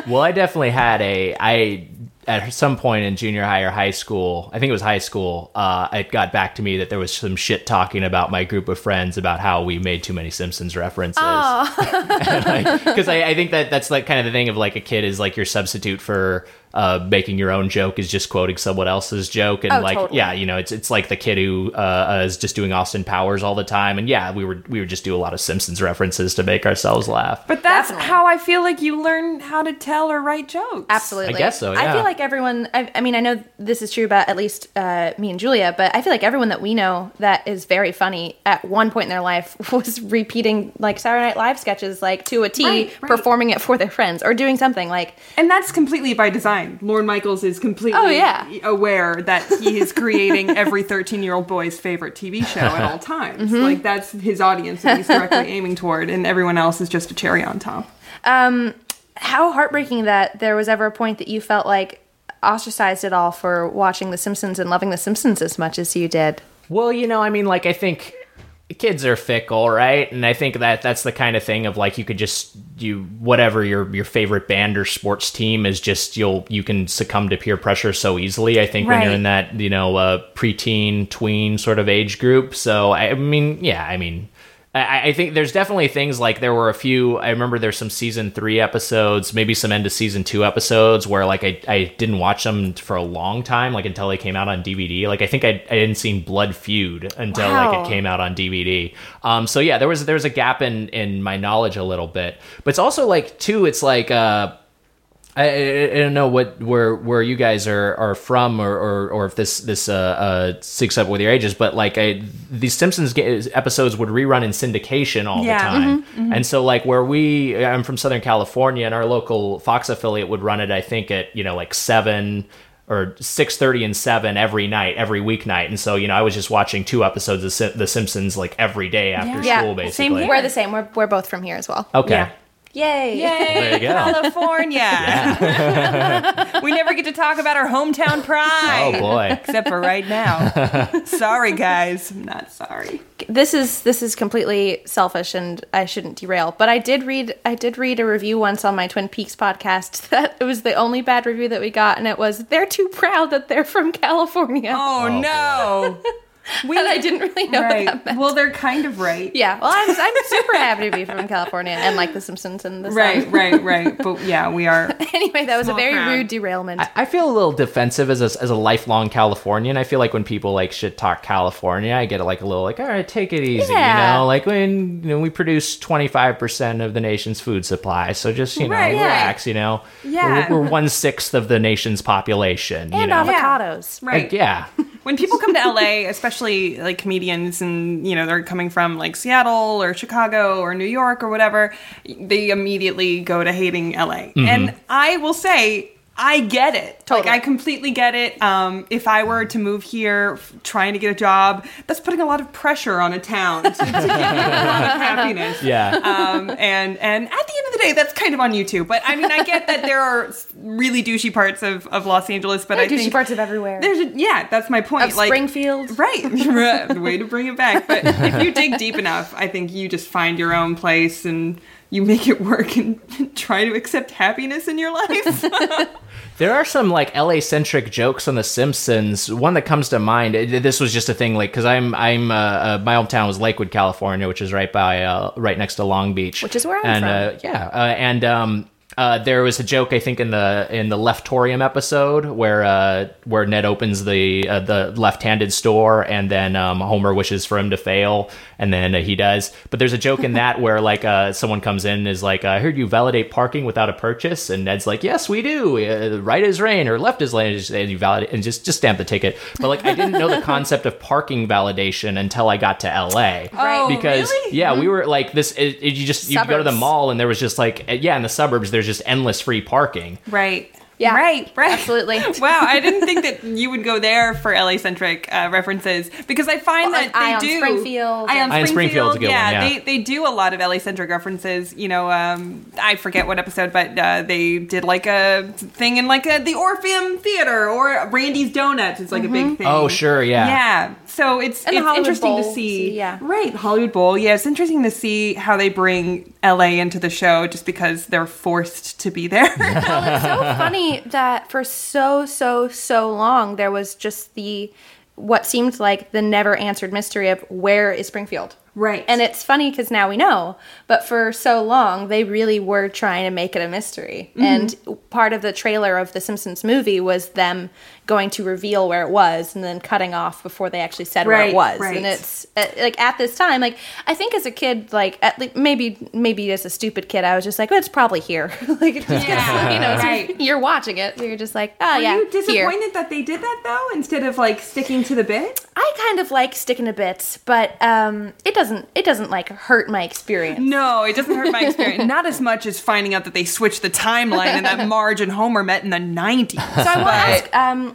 Well, I definitely had a I at some point in junior high or high school, I think it was high school, uh, it got back to me that there was some shit talking about my group of friends about how we made too many Simpsons references. Because I, I think that that's like kind of the thing of like a kid is like your substitute for uh, making your own joke is just quoting someone else's joke and Oh, like totally. yeah you know it's it's like the kid who uh, is just doing Austin Powers all the time and yeah we were we would just do a lot of Simpsons references to make ourselves laugh. But that's Definitely. how I feel like you learn how to tell or write jokes. Absolutely. I guess so, I feel like everyone, I, I mean, I know this is true about at least uh, me and Julia, but I feel like everyone that we know that is very funny at one point in their life was repeating like Saturday Night Live sketches, like to a T, Right, right. performing it for their friends or doing something like, And that's completely by design. Lorne Michaels is completely Oh, yeah. aware that he is creating every 13 year old boy's favorite TV show at all times. Mm-hmm. Like, that's his audience that he's directly aiming toward, and everyone else is just a cherry on top. um, how heartbreaking that there was ever a point that you felt like ostracized at all for watching The Simpsons and loving The Simpsons as much as you did. Well, you know, I mean, like I think kids are fickle, right? And I think that that's the kind of thing of like you could just you whatever your your favorite band or sports team is just you'll you can succumb to peer pressure so easily. I think when you're in that you know uh, preteen tween sort of age group. So I mean, yeah, I mean. I, I think there's definitely things like there were a few. I remember there's some season three episodes, maybe some end of season two episodes where like I, I didn't watch them for a long time, like until they came out on DVD. Like I think I, I didn't seen Blood Feud until like it came out on DVD. Um, so yeah, there was there was a gap in in my knowledge a little bit, but it's also like too. It's like uh, I, I, I don't know what where where you guys are, are from or, or, or if this this uh, uh syncs up with your ages, but like I, these Simpsons episodes would rerun in syndication all Yeah. the time, and so like where we I'm from Southern California and our local Fox affiliate would run it I think at you know like seven or six thirty and seven every night every weeknight, and so you know I was just watching two episodes of Sim- The Simpsons like every day after Yeah. school Yeah, basically. same. We're the same. We're, we're both from here as well. Okay. Yeah. Yay. Yay, There you go. California! we never get to talk about our hometown pride. Oh boy. Except for right now. sorry, guys. I'm not sorry. this is this is completely selfish and I shouldn't derail, but I did read I did read a review once on my Twin Peaks podcast that it was the only bad review that we got and it was they're too proud that they're from California. Oh, Oh, no. We, And I didn't really know what right. that meant. Well, they're kind of right. Yeah, well, I'm, I'm super happy to be from California and like The Simpsons and the Right, Sun. right, right. But yeah, we are. Anyway, that was a very crowd. rude derailment. I feel a little defensive as a, as a lifelong Californian. I feel like when people like shit talk California, I get like a little like, all right, take it easy, Yeah. you know. Like when you know we produce twenty five percent of the nation's food supply, so just you know Right, yeah. relax, you know. Yeah. we're, we're one sixth of the nation's population, you and know. avocados. Right. Like, yeah, When people come to LA, especially like comedians and, you know, they're coming from like Seattle or Chicago or New York or whatever, they immediately go to hating LA. Mm-hmm. And I will say, I get it. Totally. Like I completely get it. Um, if I were to move here, f- trying to get a job, that's putting a lot of pressure on a town to, to give you a lot of happiness. yeah. um, and and at the end of the day, that's kind of on you too. But I mean, I get that there are really douchey parts of, of Los Angeles, but There are I douchey think parts of everywhere. There's a, yeah, that's my point. Of like Springfield. right? the way to bring it back. But if you dig deep enough, I think you just find your own place and you make it work and try to accept happiness in your life. There are some like LA centric jokes on The Simpsons. One that comes to mind. This was just a thing, like because I'm I'm uh, uh, my hometown was Lakewood, California, which is right by uh, right next to Long Beach, Which is where I'm and, from. Uh, yeah, uh, and um, uh, there was a joke I think in the in the Leftorium episode where uh, where Ned opens the uh, the left-handed store and then um, Homer wishes for him to fail and then uh, he does. But there's a joke in that where like uh, someone comes in and is like, "I heard you validate parking without a purchase," and Ned's like, "Yes, we do. Uh, right is rain or left is lane," and you validate and just just stamp the ticket. But like I didn't know the concept of parking validation until I got to L.A. Oh, because really? yeah, we were like this. It, it- you just you go to the mall and there was just like yeah, in the suburbs there's just endless free parking. Right. Yeah. Right. Right. Absolutely. wow. I didn't think that you would go there for LA centric uh, references because I find Well, that like they Ion do. Springfield Ion Ion Springfield's a good yeah, one, yeah. They, they do a lot of LA centric references. You know, um, I forget what episode, but uh, they did like a thing in like a, the Orpheum Theater or Randy's Donuts. It's like a big thing. Oh, sure, yeah. Yeah. So it's, And it's interesting to Bowl, see. yeah. Right. Hollywood Bowl. Yeah. It's interesting to see how they bring LA into the show just because they're forced to be there. well, it's so funny that for so so so long there was just the what seemed like the never answered mystery of where is Springfield. Right. And it's funny because now we know, but for so long they really were trying to make it a mystery. Mm-hmm. And part of the trailer of the Simpsons movie was them going to reveal where it was and then cutting off before they actually said where it was. right. And it's uh, like at this time, like I think as a kid, like at le- maybe maybe as a stupid kid, I was just like, well, it's probably here. like just 'cause, Yeah, you know, so right. you're watching it, so you're just like, oh Were yeah, you disappointed here. that they did that though, instead of like sticking to the bit? I kind of like sticking to bits, but um, it doesn't it doesn't like hurt my experience. No, it doesn't hurt my experience. Not as much as finding out that they switched the timeline and that Marge and Homer met in the '90s. So I want to ask, um,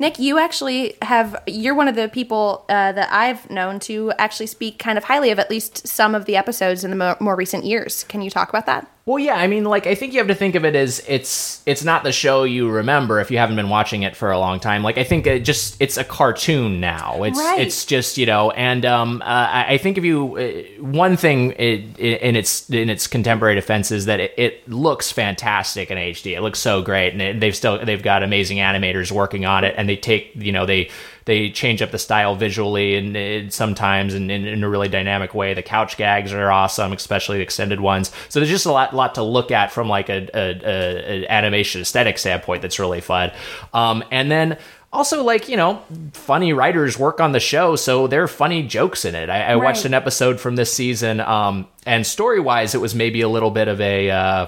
Nick, you actually have, you're one of the people uh, that I've known to actually speak kind of highly of at least some of the episodes in the mo- more recent years. Can you talk about that? Well, yeah, I mean, like I think you have to think of it as it's it's not the show you remember if you haven't been watching it for a long time. Like I think it just it's a cartoon now. It's Right. it's just you know, and um, uh, I think if you uh, one thing it, in its in its contemporary defense is that it, it looks fantastic in HD. It looks so great, and it, they've still they've got amazing animators working on it, and they take you know they they change up the style visually and it, sometimes in, in, in a really dynamic way. The couch gags are awesome, especially the extended ones. So there's just a lot lot to look at from like a, a, a, animation aesthetic standpoint that's really fun. Um, and then also like you know funny writers work on the show so there are funny jokes in it i, I watched an episode from this season um, and story wise it was maybe a little bit of a uh,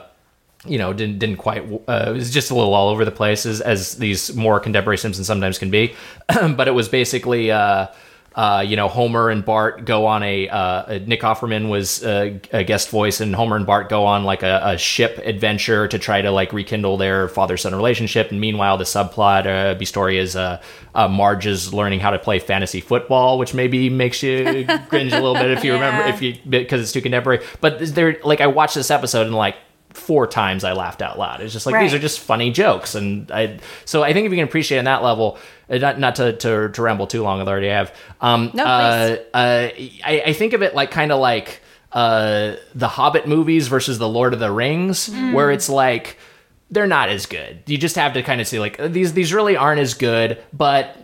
you know didn't didn't quite uh, it was just a little all over the place as, as these more contemporary Simpsons sometimes can be, but it was basically. Uh, uh, you know, Homer and Bart go on a. Uh, Nick Offerman was uh, a guest voice, and Homer and Bart go on like a, a ship adventure to try to like rekindle their father-son relationship. And meanwhile, the subplot, uh, B story is uh, uh, Marge is learning how to play fantasy football, which maybe makes you cringe a little bit if you remember if you because it's too contemporary. But there, like, I watched this episode and like four times I laughed out loud. It's just like these are just funny jokes, and I. So I think if you can appreciate on that level, uh, not not to to, to ramble too long, I already have. Um, No, uh, uh, I, I think of it like kind of like uh, the Hobbit movies versus the Lord of the Rings, where it's like they're not as good. You just have to kind of see like these these really aren't as good, but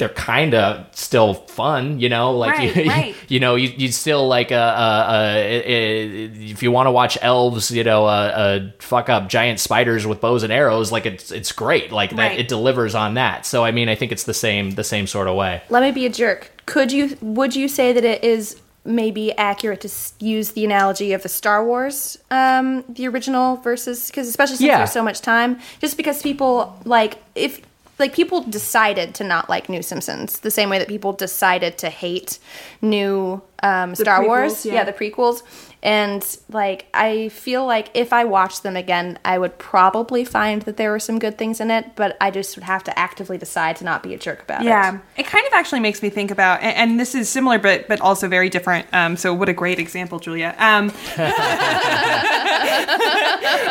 they're kind of still fun, you know. Like Right, you, right. you know, you you still like uh, uh, uh, if you want to watch elves, you know, uh, uh, fuck up giant spiders with bows and arrows, like it's it's great. Like that, Right. it delivers on that. So I mean, I think it's the same the same sort of way. Let me be a jerk. Could you, would you say that it is maybe accurate to use the analogy of the Star Wars, um, the original versus, because especially since Yeah. there's so much time, just because people, like, if, like people decided to not like new Simpsons the same way that people decided to hate new um, Star prequels, Wars, yeah. yeah, the prequels, and like I feel like if I watched them again, I would probably find that there were some good things in it, but I just would have to actively decide to not be a jerk about it. Yeah, it kind of actually makes me think about, and, and this is similar, but but also very different. Um, so what a great example, Julia. Um,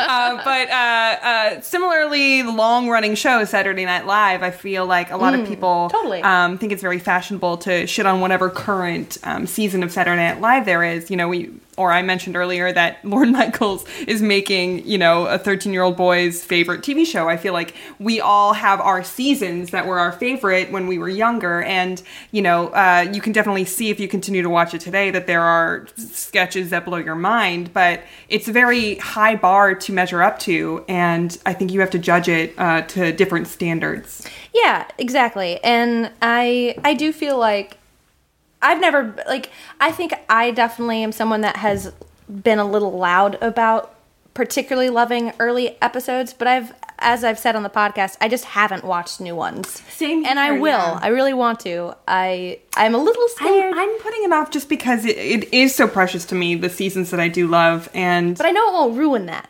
uh, but uh, uh, similarly, the long-running show Saturday Night Live, I feel like a lot of people totally. um, think it's very fashionable to shit on whatever current um, season of Saturday Night Live there is. You know, we or I mentioned earlier that Lorne Michaels is making, you know, a 13 year old boy's favorite TV show. I feel like we all have our seasons that were our favorite when we were younger. And, you know, uh, you can definitely see if you continue to watch it today that there are sketches that blow your mind, but it's a very high bar to measure up to. And I think you have to judge it uh, to different standards. Yeah, exactly. And I I do feel like I've never like I think I definitely am someone that has been a little loud about particularly loving early episodes, but I've as I've said on the podcast, I just haven't watched new ones. Same And I will. yeah. I really want to. I I'm a little scared. I'm, I'm putting it off just because it, it is so precious to me, the seasons that I do love. And but I know it won't ruin that.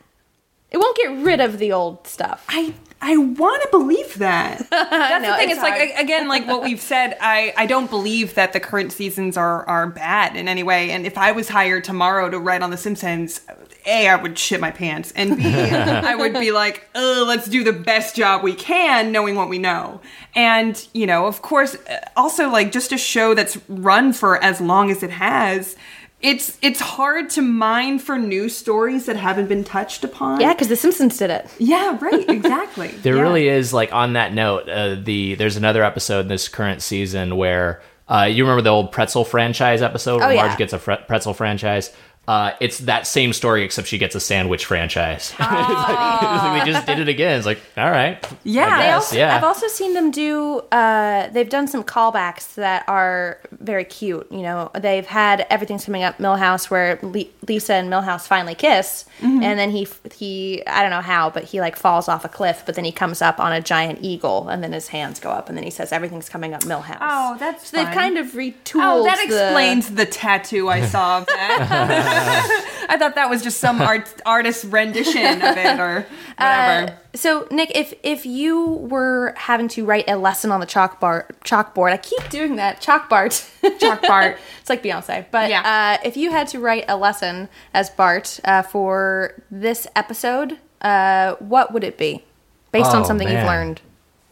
It won't get rid of the old stuff. I I want to believe that. That's know, the thing. it's It's, like again, like what we've said. I I don't believe that the current seasons are are bad in any way. And if I was hired tomorrow to write on The Simpsons, a I would shit my pants, and b I would be like, oh, let's do the best job we can, knowing what we know. And you know, of course, uh, also like just a show that's run for as long as it has. It's it's hard to mine for new stories that haven't been touched upon. yeah, because The Simpsons did it. Yeah, right, exactly. There Yeah. really is like on that note. Uh, the there's another episode in this current season where uh, you remember the old pretzel franchise episode where Oh, yeah. Marge gets a fre- pretzel franchise. Uh, it's that same story except she gets a sandwich franchise. It's like, they just did it again. It's like all right, Yeah. I also, yeah. I've also seen them do. Uh, they've done some callbacks that are very cute. You know, they've had everything's coming up Milhouse where Le- Lisa and Milhouse finally kiss, Mm-hmm. and then he he I don't know how, but he like falls off a cliff, but then he comes up on a giant eagle, and then his hands go up, and then he says everything's coming up Milhouse. Oh, that's so they've kind of retooled. Oh, that the- explains the, tattoo I saw of that. I thought that was just some art artist rendition of it or whatever. Uh, so Nick, if if you were having to write a lesson on the chalkboard, chalkboard, I keep doing that chalkboard, Chalkboard. it's like Beyonce. But Yeah. uh, if you had to write a lesson as Bart uh, for this episode, uh, what would it be, based on Oh, something you've learned?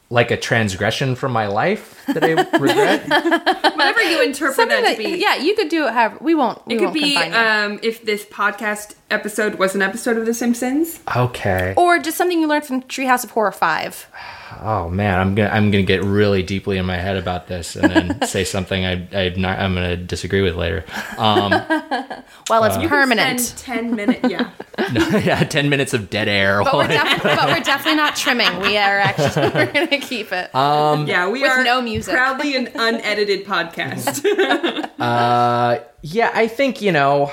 Like a transgression from my life that I regret. Whatever you interpret Something that that, to be. yeah, you could do it. However, we won't. We It could won't be um, if this podcast episode was an episode of The Simpsons. okay. or just something you learned from Treehouse of Horror Five. Oh man, I'm gonna I'm gonna get really deeply in my head about this and then say something I I'm not I'm gonna disagree with later. Um, Well, Uh, it's permanent. Spend ten minutes. Yeah. yeah, ten minutes of dead air. But we're, def- but we're definitely not trimming. We are actually we're gonna keep it. Um, yeah. We With are no music. proudly an unedited podcast. Uh, yeah, I think you know.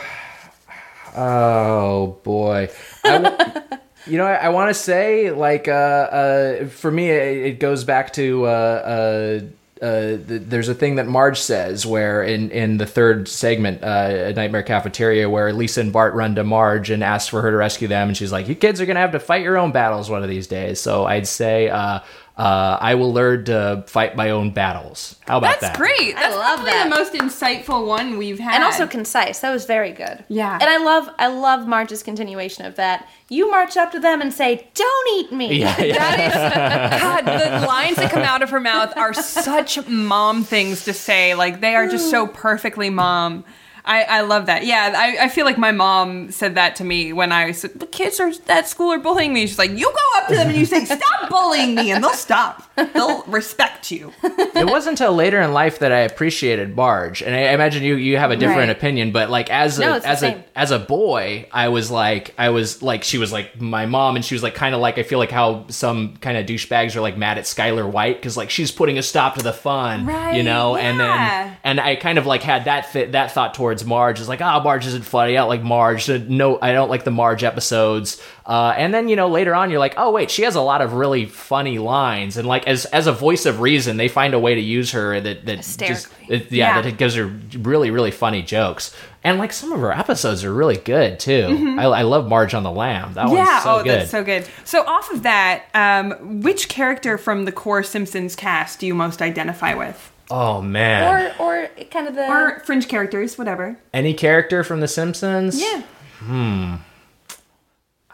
Oh boy, I w- you know I, I want to say like uh, uh, for me it, it goes back to uh, uh, uh, th- there's a thing that Marge says where in in the third segment, uh, Nightmare Cafeteria, where Lisa and Bart run to Marge and ask for her to rescue them, and she's like, "You kids are gonna have to fight your own battles one of these days." So I'd say. Uh, uh, I will learn to fight my own battles. How about that? That's that? great. That's love probably that. the most insightful one we've had. and also concise. That was very good. Yeah. And I love I love Marge's continuation of that. You march up to them and say, "Don't eat me." Yeah, yeah. God, the lines that come out of her mouth are such mom things to say. Like they are just so perfectly mom. I, I love that. Yeah, I, I feel like my mom said that to me when I said the kids are at school are bullying me. She's like, you go up to them and you say, "Stop bullying me," and they'll stop. They'll respect you. it wasn't until later in life that I appreciated Marge. and I imagine you you have a different Right. opinion. But like as a No, it's as a as a boy, I was like I was like she was like my mom, and she was like kind of like I feel like how some kind of douchebags are like mad at Skyler White because like she's putting a stop to the fun, Right, you know. And then and I kind of like had that th- that thought towards Marge is like ah Marge isn't funny. I don't like Marge. No, I don't like the Marge episodes. Uh, and then you know later on you're like oh wait she has a lot of really funny lines and like as as a voice of reason they find a way to use her that that just it, yeah, Yeah. that it gives her really really funny jokes and like some of her episodes are really good too. I, I love Marge on the Lam. That Mm-hmm. Yeah, one's so oh, good. that's so good. So off of that, um, which character from the core Simpsons cast do you most identify with? Oh man, Or or kind of the Or fringe characters, whatever. any character from The Simpsons? Yeah. Hmm.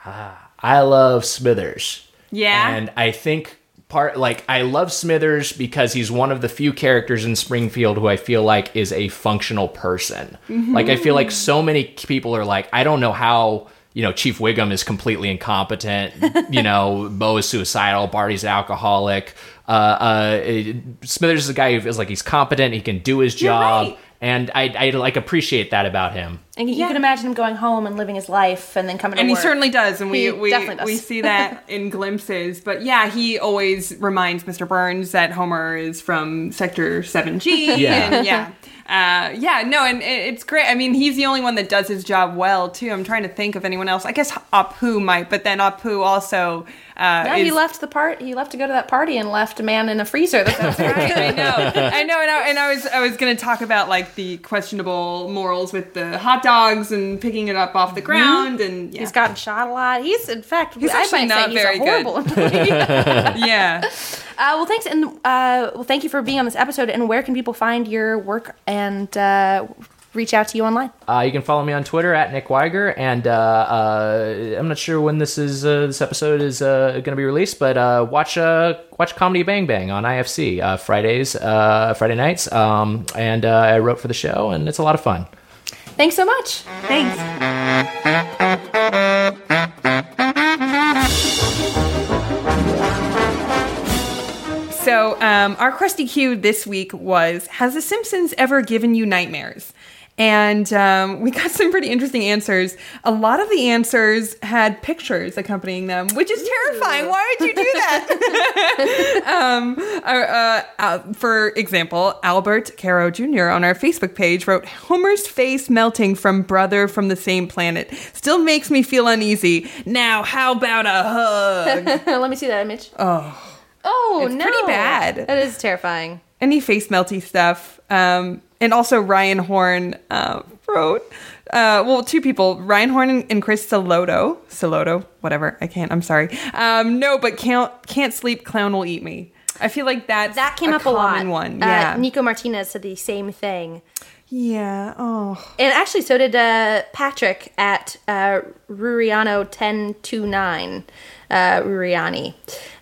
Ah, I love Smithers. Yeah. And I think part like I love Smithers because he's one of the few characters in Springfield who I feel like is a functional person. Like I feel like so many people are like I don't know how you know Chief Wiggum is completely incompetent. you know Moe is suicidal. Barney's an alcoholic. Uh, uh, Smithers is a guy who feels like he's competent. He can do his job. right. And I, I like appreciate that about him. And you Yeah. can imagine him going home and living his life and then coming to and he work. certainly does and we He we, definitely does. we see that in glimpses but yeah he always reminds mr burns that homer is from sector 7g Yeah. and yeah uh, yeah no and it, it's great i mean he's the only one that does his job well too i'm trying to think of anyone else i guess apu might but then apu also uh, is, he left the part. He left to go to that party and left a man in a freezer. That's Right, I know, I know, and I, and I was I was gonna talk about like the questionable morals with the hot dogs and picking it up off the ground, and yeah, He's gotten shot a lot. He's, in fact, He's I actually might not say he's very a good. horrible employee. yeah. Uh, well, thanks, and uh, well, thank you for being on this episode. And where can people find your work and uh, reach out to you online? Uh, you can follow me on Twitter at Nick Wiger, and uh, uh, I'm not sure when this is uh, this episode is uh, going to be released, but uh, watch uh, watch Comedy Bang Bang on IFC uh, Fridays, uh, Friday nights, um, and uh, I wrote for the show, and it's a lot of fun. Thanks so much. Thanks. So, um, our crusty cue this week was Has The Simpsons ever given you nightmares? And um, we got some pretty interesting answers. A lot of the answers had pictures accompanying them, which is terrifying. Why would you do that? um, uh, uh, uh, for example, Albert Caro Jr. on our Facebook page wrote Homer's face melting from brother from the same planet still makes me feel uneasy. Now, how about a hug? Let me see that image. Oh. Oh, It's no. pretty bad. That is terrifying. any face melty stuff. Um, and also Ryan Horn uh, wrote, uh, well, two people, Ryan Horn and, and Chris Saloto, Saloto, whatever. I can't. I'm sorry. Um, no, but can't can't sleep. Clown will eat me. I feel like that That came a up a lot. One, Uh, yeah, Nico Martinez said the same thing. Yeah. Oh, And actually, so did uh, Patrick at uh, Ruriano1029. Uh, Ruriani.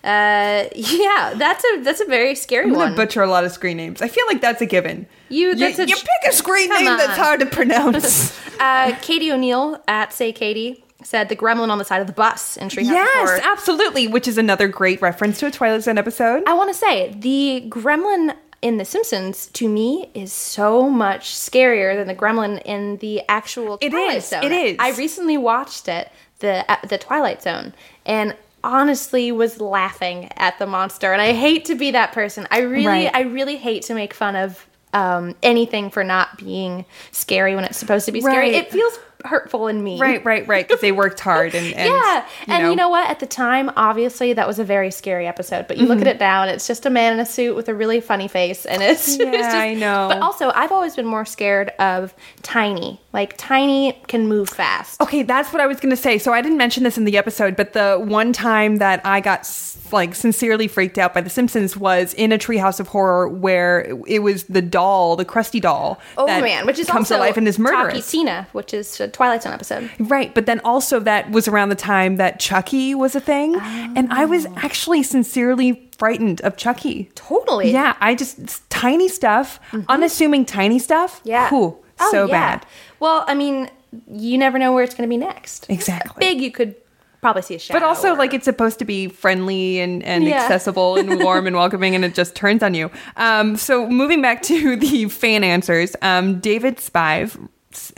Uh, yeah, that's a that's a very scary I'm gonna one. butcher a lot of screen names. I feel like that's a given. You- that's a- you pick a screen name that's hard to pronounce. Uh, Katie O'Neill at Say Katie said the gremlin on the side of the bus in Treehouse yes, Horror. absolutely. Which is another great reference to a Twilight Zone episode. I want to say the gremlin in The Simpsons to me is so much scarier than the gremlin in the actual It Twilight is, Zone. it is. I recently watched it, the uh, the Twilight Zone, and honestly was laughing at the monster. And I hate to be that person. I really, Right. I really hate to make fun of um, anything for not being scary when it's supposed to be scary. Right. It feels hurtful and mean. Right, right, right. Because they worked hard and, and yeah, you and know. you know what? At the time, obviously, that was a very scary episode. But you look at mm-hmm. it now, and it's just a man in a suit with a really funny face, and it's, it's Yeah, just, I know. But also, I've always been more scared of Tiny. Like Tiny can move fast. Okay, that's what I was going to say. So I didn't mention this in the episode, but the one time that I got like sincerely freaked out by The Simpsons was in a Treehouse of Horror where it was the doll, the Krusty doll. Oh that man, which is comes also to life and is murderous. Tina, which is a Twilight Zone episode. Right, but then also that was around the time that Chucky was a thing, and I was Oh. actually sincerely frightened of Chucky. Totally. Yeah, I just tiny stuff, unassuming tiny stuff. Mm-hmm. Yeah. whew, Oh, so yeah. bad. Well, I mean, you never know where it's going to be next. Exactly. Big, you could probably see a shadow. But also, or- like, it's supposed to be friendly and, and Yeah. accessible and warm and welcoming, and it just turns on you. Um, so, moving back to the fan answers, um, David Spive.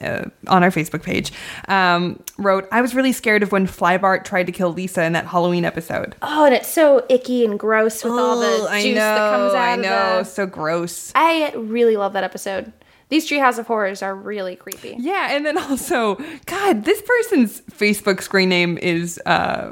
Uh, on our Facebook page, um, wrote, I was really scared of when Flybart tried to kill Lisa in that Halloween episode. Oh, and it's so icky and gross with all the Ugh, juice that comes out I of know, the- so gross. I really love that episode. These Treehouse of Horrors are really creepy. Yeah, and then also, God, this person's Facebook screen name is uh,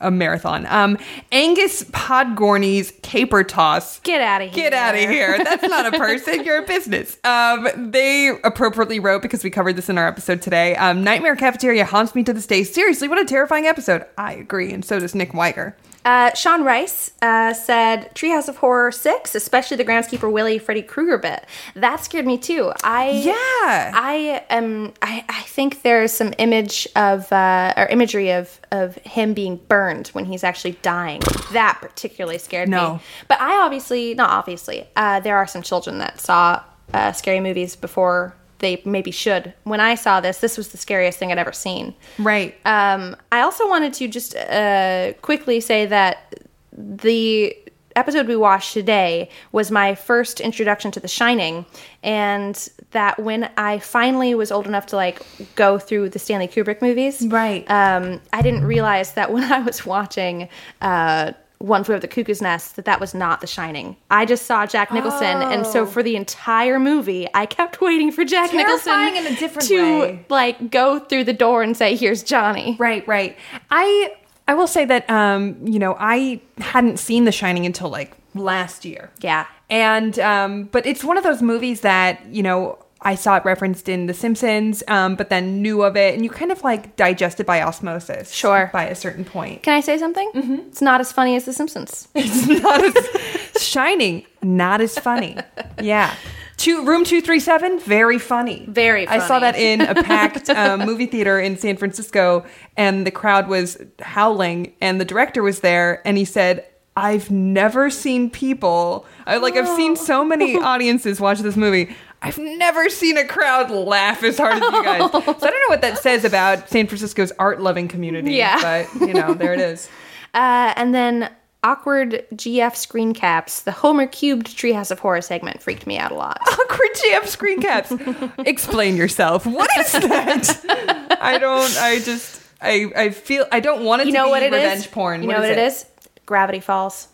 a marathon. Um, Angus Podgorney's Caper Toss. Get out of here. Get out of here. That's not a person. You're a business. Um, they appropriately wrote, because we covered this in our episode today, um, Nightmare Cafeteria haunts me to this day. Seriously, what a terrifying episode. I agree, and so does Nick Wiger. Uh, Sean Rice uh, said Treehouse of Horror 6, especially the groundskeeper Willie Freddy Krueger bit. That scared me too. I Yeah. I am I, I think there's some image of uh, or imagery of of him being burned when he's actually dying. That particularly scared No. me. But I obviously not obviously. Uh, there are some children that saw uh, scary movies before they maybe should. When I saw this, this was the scariest thing I'd ever seen. Right. Um, I also wanted to just uh, quickly say that the episode we watched today was my first introduction to The Shining, and that when I finally was old enough to like go through the Stanley Kubrick movies, Right. Um, I didn't realize that when I was watching. Uh, one Flew Over the Cuckoo's Nest, that that was not The Shining. I just saw Jack Nicholson, and so for the entire movie, I kept waiting for Jack Terrifying Nicholson in a different to way. like go through the door and say, "Here's Johnny." Right, right. I I will say that um, you know, I hadn't seen The Shining until like last year. Yeah. And um, but it's one of those movies that, you know, I saw it referenced in The Simpsons, um, but then knew of it, and you kind of like digest it by osmosis. Sure. By a certain point. Can I say something? Mm-hmm. It's not as funny as The Simpsons. It's not as Shining, not as funny. Yeah. Two, room 237, very funny. Very I saw that in a packed um, movie theater in San Francisco, and the crowd was howling, and the director was there, and he said, I've never seen people. I like I've seen so many audiences watch this movie. I've never seen a crowd laugh as hard as you guys. So I don't know what that says about San Francisco's art loving community. Yeah. But you know, there it is. Uh, and then awkward GF screen caps. The Homer cubed Treehouse of Horror segment freaked me out a lot. awkward GF screen caps. Explain yourself. What is that? I don't. I just. I. I feel. I don't want it You to know be what it is? revenge porn. You know what it is? Gravity Falls.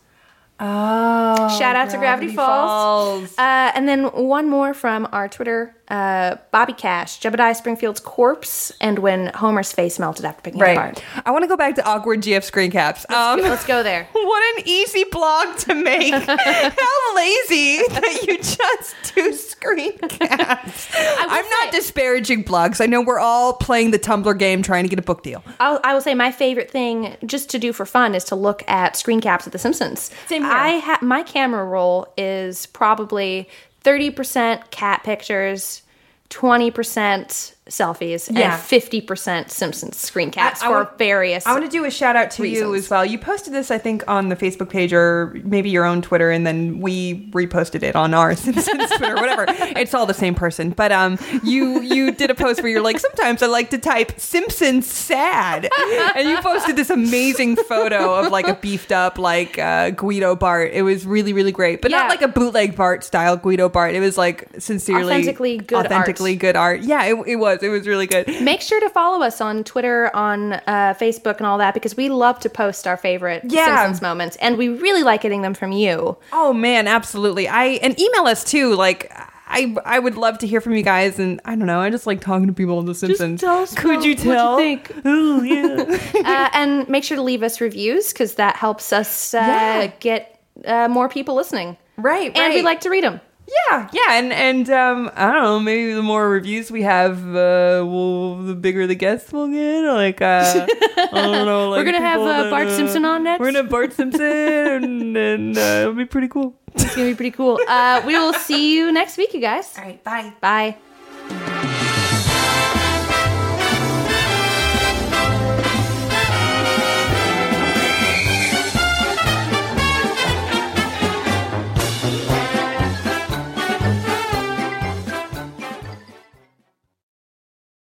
Oh. Shout out to Gravity Falls. Uh, and then one more from our Twitter, uh, Bobby Cash, Jebediah Springfield's corpse, and when Homer's face melted after picking it Right. apart. I want to go back to awkward GF screen caps. Um, Let's go there. what an easy blog to make. How lazy that you just do screen caps. I'm not disparaging blogs. I know we're all playing the Tumblr game trying to get a book deal. I'll, I will say my favorite thing just to do for fun is to look at screen caps of The Simpsons. Same here. I ha- my camera roll is probably thirty percent cat pictures, twenty percent selfies, Yeah. and fifty percent Simpsons screen caps I for want- various. I want to do a shout out to you as well. You posted this, I think, on the Facebook page or maybe your own Twitter, and then we reposted it on our Simpsons Twitter, whatever. It's all the same person. But um, you you did a post where you're like, sometimes I like to type Simpsons sad, and you posted this amazing photo of like a beefed up like uh, Guido Bart. It was really really great, but Yeah. not like a bootleg Bart style Guido Bart. It was like sincerely Authentically good art. authentically good art. Yeah, it, it was. It was really good. Make sure to follow us on Twitter, on uh, Facebook, and all that because we love to post our favorite Yeah. Simpsons moments, and we really like getting them from you. Oh man, absolutely. I and email us too. Like I I would love to hear from you guys and I don't know, I just like talking to people on the Simpsons. tell Could you what you tell? think. Oh yeah. uh, and make sure to leave us reviews because that helps us uh, Yeah. get uh, more people listening. right, And we like to read them. Yeah, yeah, and and um, I don't know, maybe the more reviews we have, uh, well, the bigger the guests we'll get. Like, uh, I don't know, like We're gonna have, uh, that, Bart Simpson on next? We're gonna have Bart Simpson, and, and uh, it'll be pretty cool. It's gonna be pretty cool. Uh, we will see you next week, you guys. All right, bye. Bye.